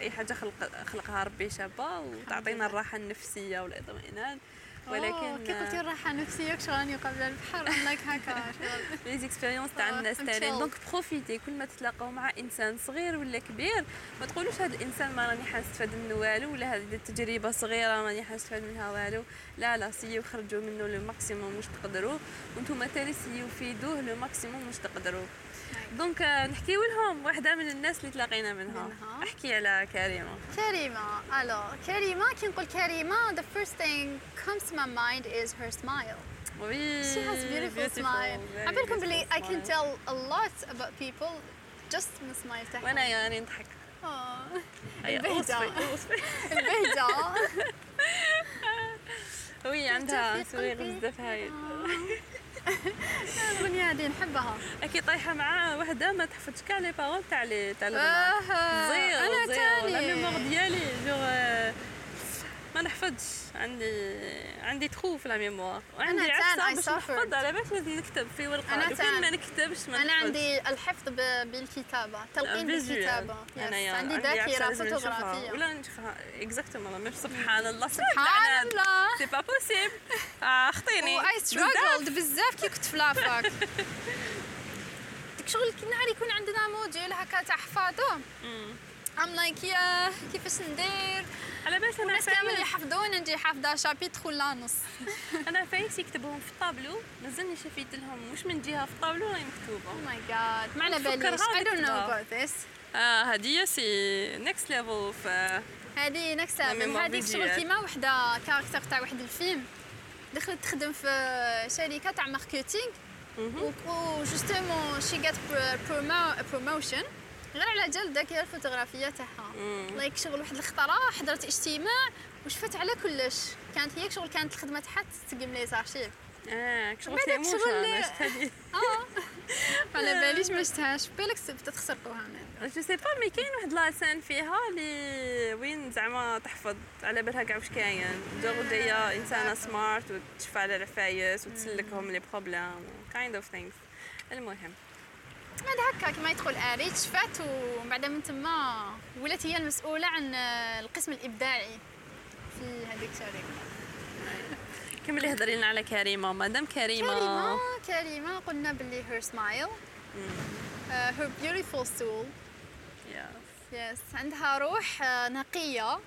أي حاجة خلق خلقها ربي شابة وتعطينا. الراحة النفسية والإطمئنان ولكن ولكن كي قلتي الراحه النفسيه راني قبل البحر؟ like هكا. شغل. les expériences تاع آه، الناس chilled. donc profitez كل ما تتلاقاو مع إنسان صغير ولا كبير ما تقولوش هذا الإنسان ما راني حنستفاد منه والو ولا هذه التجربه صغيرة ماني حنستفاد منها والو. لا لا essayez خرجوا منه le maximum واش تقدروا وأنتم تاني essayez فيدوه le maximum واش تقدروا donc نحكيو لهم واحدة من الناس اللي تلاقينا منها منها. احكي على كريمة. كريمة. ألو كريمة كي نقول كريمة the first thing comes to my mind is her smile. Oui she has beautiful smile. عبالكم بلي I can tell a lot about people just من smile تاعها وأنا يعني نضحك. أي، البهجة. أوصفي- أوصفي. البهجة. Oui عندها sourire. بزاف هايل الاغنيه هذه نحبها. اكي طايحة مع وحدة ما تحفظش كاع les paroles تاع لي تاع آه، أنا تاني. mémoire ديالي je آه، ما نحفظش عندي عندي trou في la mémoire. وعندي عفسه I باش. نحفظ على باش لازم نكتب في ورقة. لو كان. ما نكتبش ما أنا. عندي الحفظ بالكتابة تلقين. بالكتابة. yes. انايا عندي ذاكرة. فوتوغرافية. ولا نشوفها. Exactement سبحان الله. سبحان الله. c'est pas possible اخطيني I struggled بزاف. كي كنت في la fac. ديك شغل كي نهار يكون عندنا module هكا تاع حفاظه I'm like yeah كيفاش ندير؟ على بالك أنا الناس كامل فايز يحفظون نجي حافظه chapitre ولا نص. أنا فايس يكتبهم في الطابلو مازالني شفيت لهم مش من جهة في الطابلو راهي مكتوبة. oh my God ما على باليش I don't know about this. آه هدية c'est next level في هذه next لا، level هذيك شغل. كيما وحدة character تاع واحد الفيلم. دخلت تخدم في شركة تاع marketing و justement she got promotion غير على جال ذاك الفوتوغرافية تاعها. like شغل واحد الخطرة حضرت اجتماع وشفت على كلش. كانت هي شغل كانت الخدمة تاعها تسقم les archives آه شغل شغل- أنا شفت هذه آه. على باليش ما شفتهاش بالك بدات تخسرقوها من je sais pas mais كاين واحد la scène فيها اللي وين زعما تحفظ على بالها كاع واش كاين. جو جاية إنسانة smart وتشفى على العفايس وتسلكهم les problèmes kind of things المهم. هذا هكا كما يدخل اري تشفات ومن بعد من تما ولات هي المسؤولة عن القسم الإبداعي في هذيك الشركة كملي هضري لنا على كريمة مادام كريمة. كريمة كريمة قلنا باللي smile uh, her beautiful soul. Yeah. yes عندها روح آه، نقية.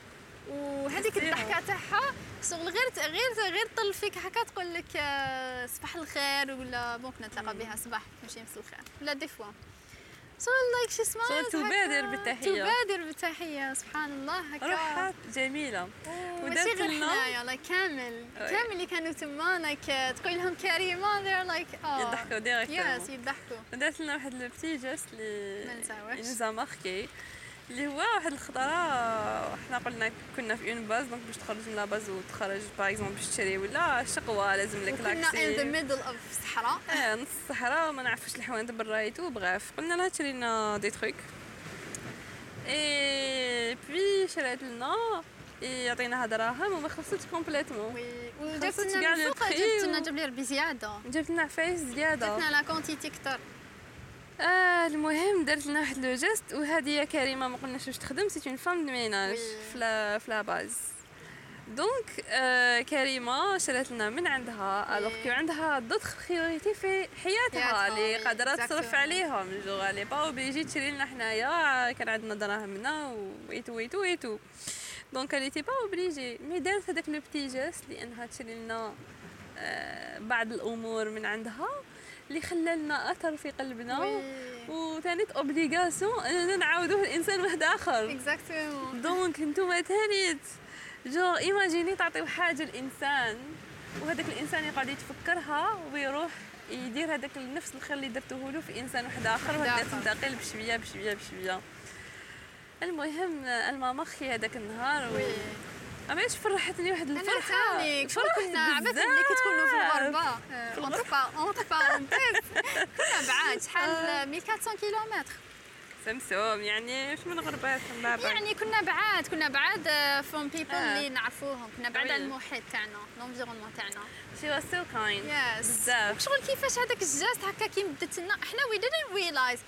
وهذيك تحسيها. الضحكة تاعها شغل غير غير غير طل فيك هكا تقول لك آه، صباح الخير ولا ممكن نتلاقى بها صباح نمشي نمس الخير ولا des fois. شغل like سمعت شغل تبادر بالتحية. تبادر بالتحية سبحان الله هكا. روحها جميلة. ماشي غير حنايا like كامل. كامل اللي كانوا تما like تقول لهم كريمة they're like آه. يضحكوا directement yes يضحكوا. درت لنا واحد le petit geste اللي ما نساوهش. nous a marqué. اللي هو واحد الخطره حنا قلنا كنا في une base donc باش تخرج من la base وتخرج par exemple باش تشري ولا شقوة لازم لك وكنا in the like middle of الصحراء آه نص الصحراء ما نعرفوش الحوانت برايتو bref قلنا لها تشري لنا des trucs. et puis شرات لنا يعطيناها دراهم وما خلصتش complètement. Oui خلصت كاع لنا جاب لي ربي زيادة. جبت لنا عفايس زيادة. جبت لنا la quantité كثر آه المهم درت لنا واحد le geste وهذه يا كريمة ما قلناش واش تخدم c'est une femme de ménage Oui. في la في la base donc آه كريمة شرات لنا من عندها alors. que عندها d'autres priorités في حياتها اللي قادرة تصرف. عليهم جوغ لي با اوبليجي تشري لنا حنايا كان عندنا دراهمنا et tout et tout et tout donc elle était pas obligée mais دارت هذاك le petit geste لأنها تشري لنا آه بعض الأمور من عندها اللي خلى لنا أثر في قلبنا وثاني obligation اننا نعاودوه لانسان واحد آخر. Exactement donc نتوما ثاني جو إيماجيني تعطيو حاجة لانسان وهذاك الإنسان يقعد يتفكرها ويروح يدير هذاك نفس الخير اللي درتوه له في إنسان واحد آخر آخر. تنتقل بشوية بشوية بشوية. المهم المامخي هذاك النهار و... Oui عماش فرحتني واحد أنا الفرحة؟ فرحت كنا عباد. اللي كتكونوا في الغربة. entre pa- entre parenthèses كنا بعاد. شحال؟ 1400 كيلومتر. سمسوم يعني واش من غربات يعني كنا بعاد كنا بعاد from people آه. اللي نعرفوهم. كنا بعاد. على المحيط تاعنا l'environnement تاعنا. she was so كاين yes بزاف. شغل كيفاش هذاك ال geste هكا كي بدت لنا إحنا we didn't realize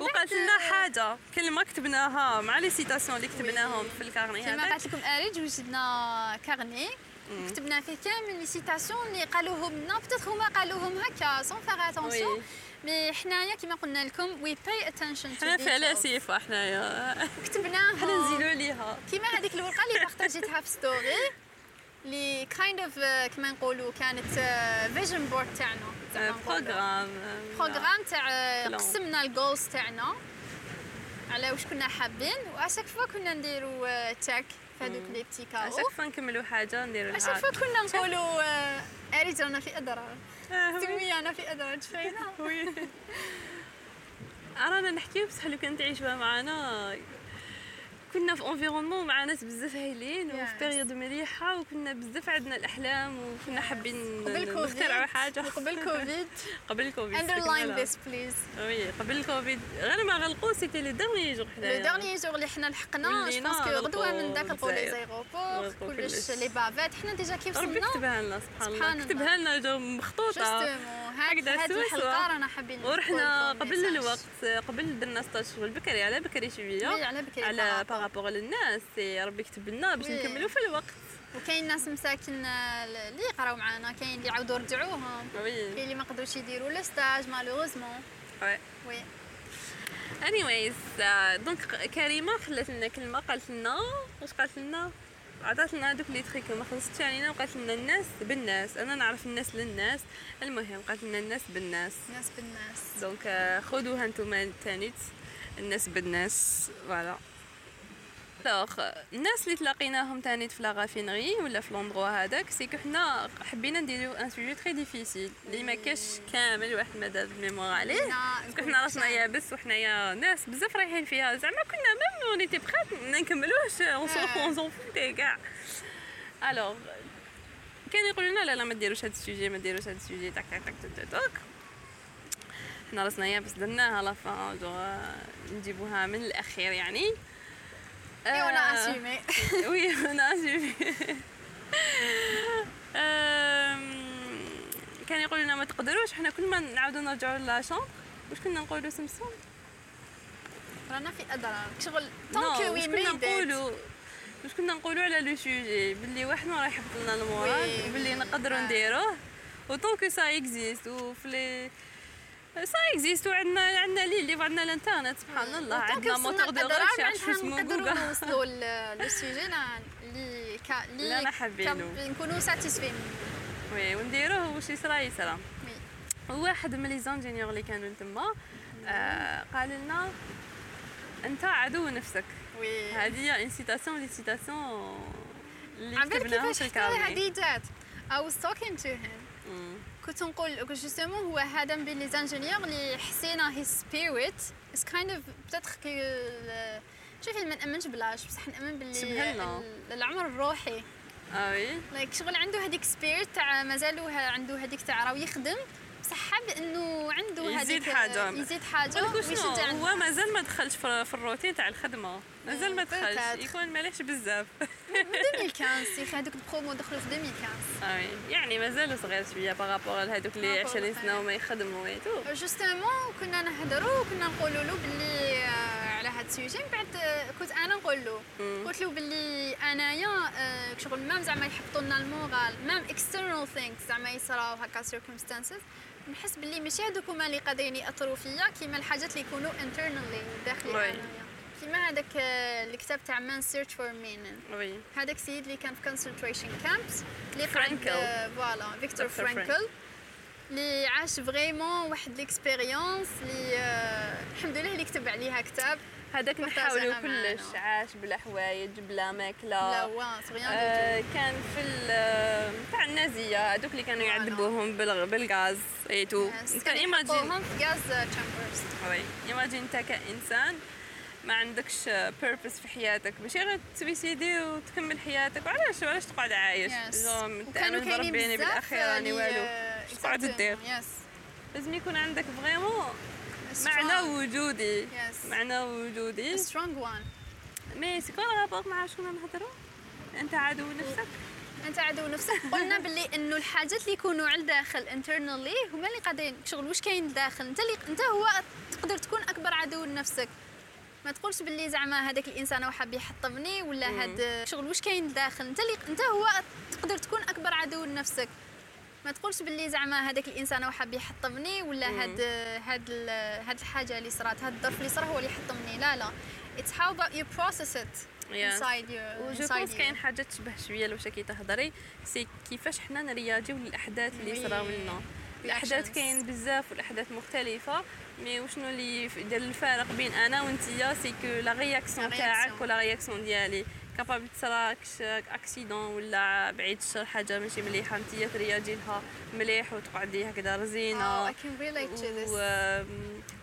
وقالت لنا حاجة. كلمه كتبناها مع les citations اللي كتبناهم في ال carnet كما هذاك. قالت لكم اريج وجدنا carnet كتبنا فيه كامل les citations اللي قالوهم لنا. peut-être هما قالوهم هكا sans faire attention. mais حنايا كما قلنا لكم we pay attention حنا على سيفا حنايا حنا كتبناها نزيدو ليها كيما هذيك الورقة اللي بارطاجيتها في story اللي kind of كما نقولوا كانت vision board تاعنا. زعما نقولوا. programme programme تاع. قسمنا ال goals تاعنا على واش كنا حابين و à chaque fois كنا نديروا check في هذوك les petits carreaux à chaque fois نكملوا حاجة نديروا à chaque fois كنا نقولوا آه، أريد أنا في أدرار آه،. سمي أنا في أدرار شفينا Oui. رانا نحكيو بصح لو كان تعيشوها معنا كنا في environnement مع ناس بزاف هايلين وفي. période مليحة وكنا بزاف عندنا الأحلام وكنا حابين نخترعوا كوفيد حاجة. قبل كوفيد قبل الكوفيد underline this please. oui قبل الكوفيد غير ما غلقوا c'était les derniers jours لو حنايا derniers jours اللي حنا لحقنا je pense que غدوة من داك لقوا لي. زيروبور كلش. لي بافات حنا déjà كي ربي كتبها لنا سبحان الله. كتبها لنا مخطوطة. هكذا سوا. رانا حابين ورحنا قبل. الوقت قبل درنا stage شغل بكري على بكري شوية oui، على بكري على. par rapport للناس ربي كتب لنا باش. نكملوا في الوقت وكاين ناس مساكن آه، اللي يقراو معانا كاين اللي عاودوا رجعوهم كاين اللي ما قدروش يديروا لو ستاج مالوغوزمون وي وي انيويز دونك كريمة خلات لنا كلمة قالت لنا واش قالت لنا عطات لنا هذوك les trucs ما خلصتش علينا وقالت لنا الناس بالناس. أنا نعرف الناس للناس. المهم قالت لنا الناس بالناس. ناس بالناس. donc آه، خذوها نتوما تانيت. الناس بالناس. voilà. alors الناس اللي تلاقيناهم تانيت في la raffinerie ولا في l'endroit هذاك c'est que حنا حبينا نديرو un sujet très difficile اللي ما كاش كامل واحد ما دار mémoire عليه. parce que حنا راسنا يابس وحنايا ناس بزاف رايحين فيها. زعما كنا même on était prêtes ما نكملوش. on s'en. on s'en foutait كاع alors كان يقولوا لنا لا لا ما ديروش هاد ال sujet ما ديروش هاد ال sujet تاك تاك تاك تاك حنا راسنا يابس درناها la fin je نجيبوها من الأخير يعني. اي آه، وأنا اسيمي وي أنا اسفي كان يقولوا لنا ما تقدروش حنا كل ما نعاودوا نرجعوا لاشامبر واش كنا نقولوا سمسم رانا في اضرار شغل نو طونك واش وي كنا ميد نقولوا واش كنا نقولوا على لو سوجي باللي واحد ما راح يحفظ لنا وباللي وي. نقدروا آه. نديروه. وطونك سا اكزيست وفي ça existe وعندنا عندنا لي اللي عندنا الانترنت سبحان الله. عندنا moteur de recherche اسمه جوجل نوصلوا le sujet اللي كا لا ما حابينه. نكونوا satisfaites oui ونديروه واش يصرى يصرى واحد من les ingénieurs اللي كانوا تما. آه قال لنا أنت عدو نفسك. oui. هذه هي une citation les citations اللي كيفاش في ال carnet هذه جات. I was talking to him. كنت نقول justement هو هذا من بين les ingénieurs اللي حسينا his spirit is kind of better كي شوفي ما نأمنش بلاش بصح نأمن باللي العمر الروحي. آه oui like شغل عنده هذيك spirit تاع مازالو عنده هذيك تاع راهو يخدم. بصح حاب انه عنده يزيد حاجة. يزيد حاجة هو مازال ما دخلش في الروتين تاع الخدمة. مازال ما دخلش. يكون مالحش بزاف. 2015 يا أخي هذوك البرومو دخلوا في 2015 آه، يعني مازال صغير شوية par rapport لهذوك اللي Par rapport 20 لهذا. سنة وما يخدموا ويتو جوستومون كنا نهضروا وكنا نقولوا له باللي آه، على هذا ال sujet. من بعد آه، كنت أنا نقول له. قلت له باللي أنايا شغل même زعما يحطوا لنا ال moral. même external things زعما يصراو هكا circumstances نحس باللي ماشي هذوك هما اللي قادرين ياثروا فيا كيما الحاجات اللي يكونوا internally داخلي. أنايا كيما هذاك آه، الكتاب تاع Man's Search for Meaning هذاك السيد اللي كان في concentration camps اللي فرانكل. voilà فيكتور. فرانكل اللي عاش vraiment واحد l'expérience اللي آه، الحمد لله اللي كتب عليها كتاب هذاك نحاولوا. كلش عاش بلا حوايج بلا ماكلة. là-bas c'est rien آه، كان في ال- تاع النازية هذوك اللي كانوا. يعذبوهم بال- بالغاز et tout أنت imagine في gas chambers oui imagine انت كإنسان ما عندكش purpose في حياتك. ماشي غير تسويسيدي وتكمل حياتك. وعلاش؟ علاش تقعد عايش؟ تامن كاينين بزاف بالأخير راني والو. آه، تقعد دير لازم يكون عندك vraiment معنى وجودي. Yes. معنى وجودي. strong one mais c'est quoi rapport مع شكون نهضروا أنت عدو نفسك؟ أنت عدو نفسك. قلنا باللي إنه الحاجات اللي يكونوا على الداخل internally هما اللي قاعدين شغل واش كاين الداخل؟ أنت اللي أنت هو تقدر تكون أكبر عدو لنفسك. ما تقولش باللي زعما هذاك الإنسان هو حاب يحطمني ولا هاد شغل واش كاين الداخل؟ أنت اللي أنت هو تقدر تكون أكبر عدو لنفسك. ما تقولش باللي زعما هذاك الإنسان هو حاب يحطمني ولا هاد هاد هاد الحاجة اللي صرات هاد الظرف اللي صرا هو اللي يحطمني لا لا you process it Yes. inside you و je inside pense. كاين حاجة تشبه شوية لواش كي تهضري c'est كيفاش حنا نرياجيو للأحداث اللي. صراو لنا الأحداث. كاين بزاف والأحداث مختلفة mais وشنو اللي دير الفارق بين أنا وأنتيا c'est que la réaction تاعك. و la réaction ديالي capable تصراكش accident ولا بعيد الشر حاجة ماشي مليحة انتيا ترياجي لها مليح وتقعدي هكذا رزينة Oh,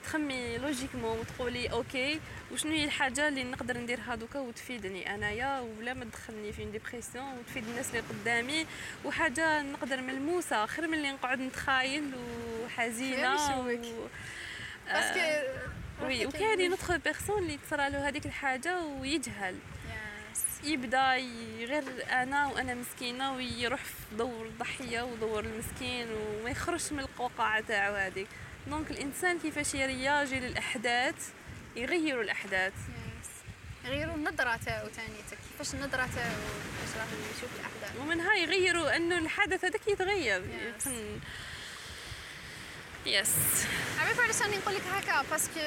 تخمي logiquement وتقولي okay وشنو هي الحاجة اللي نقدر نديرها دوكا وتفيدني أنايا ولا ما تدخلني في dépression وتفيد الناس اللي قدامي وحاجة نقدر ملموسه خير من اللي نقعد نتخايل وحزينة. و... parce que oui وكاين une autre personne اللي تصرى له هذيك الحاجة ويجهل. يبدأ غير أنا وأنا مسكينة ويروح في دور الضحيه ودور المسكين وما يخرجش من القوقعة تاعو هذيك donc الإنسان كيفاش يرياجي للأحداث يغيروا الأحداث. يغيروا النظرة تاعو تانيتك كيفاش النظرة تاعو كيفاش راه يشوف الأحداث. ومنها يغيروا أنه الحدث هذاك يتغير. يكون- yes عارف علاش راني نقول لك هكا parce que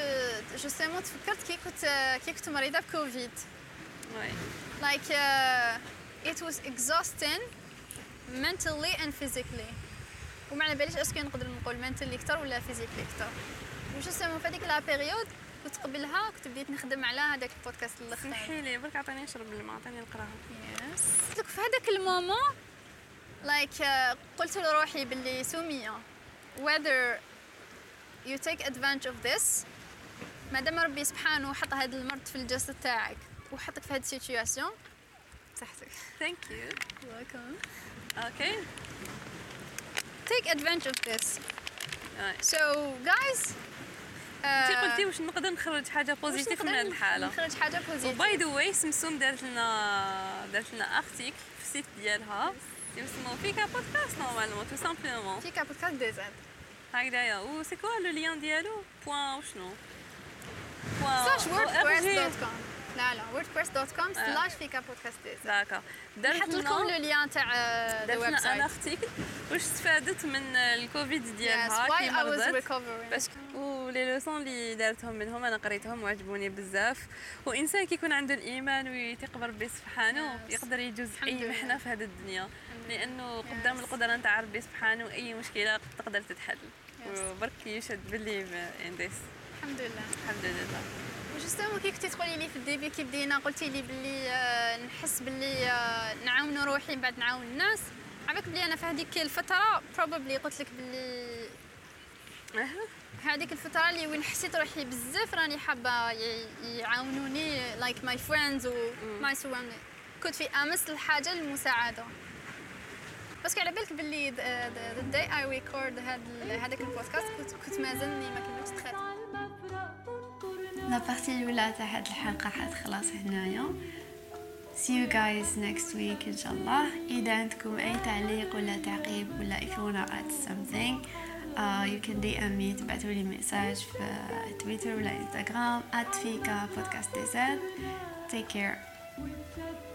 justement تفكرت كي كنت كي كنت مريضة بكوفيد. oui. Like uh, it was exhausting mentally and physically. وما على باليش est-ce que نقدر نقول mentally أكثر ولا physically أكثر و justement في هذيك la période كنت قبلها كنت بديت نخدم على هذاك البودكاست الآخر سمحي لي برك عطيني نشرب الماء عطيني نقراها yes لك في هذاك ال moment like قلت لروحي باللي سمية whether you take advantage of this مادام ربي سبحانه حط هذا المرض في الجسد تاعك. وحطك في هذه ال situation صحتك thank you welcome. OK take advantage of this. انت so guys قلتي واش نقدر نخرج حاجة بوزيتيف من هذه الحالة. نخرج حاجة بوزيتيف وباي ذا واي سمسوم دارت لنا دارت لنا ارتيكل في السيت ديالها. يسمو فيكا بودكاست نورمالمون تو سامبلومون في كابوتكاست ديزاد هكذايا و سي كوا لو ليان ديالو بوان وشنو سلاش بوان ووردبريس دوت كوم لا لا ووردبريس دوت كوم. سلاش فيكا بودكاست ديزاد داكا نحط لكم لو ليان تاع ذا دارت ويب لنا ان سايت ارتيكل واش استفادت من الكوفيد ديالها why كي I was مرضت recovering. باش ولي لوسون اللي دارتهم منهم أنا قريتهم وعجبوني بزاف وانسان كيكون عنده الايمان ويثق بربي سبحانه Yes. يقدر يجوز اي. محنه في هذه الدنيا لأنه قدام Yes. القدره نتاع ربي سبحانه اي مشكله تقدر تتحل. وبرك يشهد باللي ذيس الحمد لله الحمد لله وجوستومون كي كنتي تقولي لي في الديبي كي بدينا قلتي لي باللي آه، نحس باللي آه، نعاون روحي من بعد نعاون الناس. عباك بلي أنا في هذيك الفترة probably قلت لك أها. هذيك الفترة اللي وين حسيت روحي بزاف راني حابة يعاونوني like my friends و my كنت في أمس الحاجة للمساعده parce que على بالك باللي the day I record هذاك البودكاست كنت مازلني ما كملتش تخات la partie الاولى تاع هاد الحلقة حتخلص هنايا. See you guys next week ان شاء الله إذا عندكم أي تعليق ولا تعقيب ولا if you wanna add something uh, you can DM me les messages في تويتر ولا انستغرام at fika podcast take care.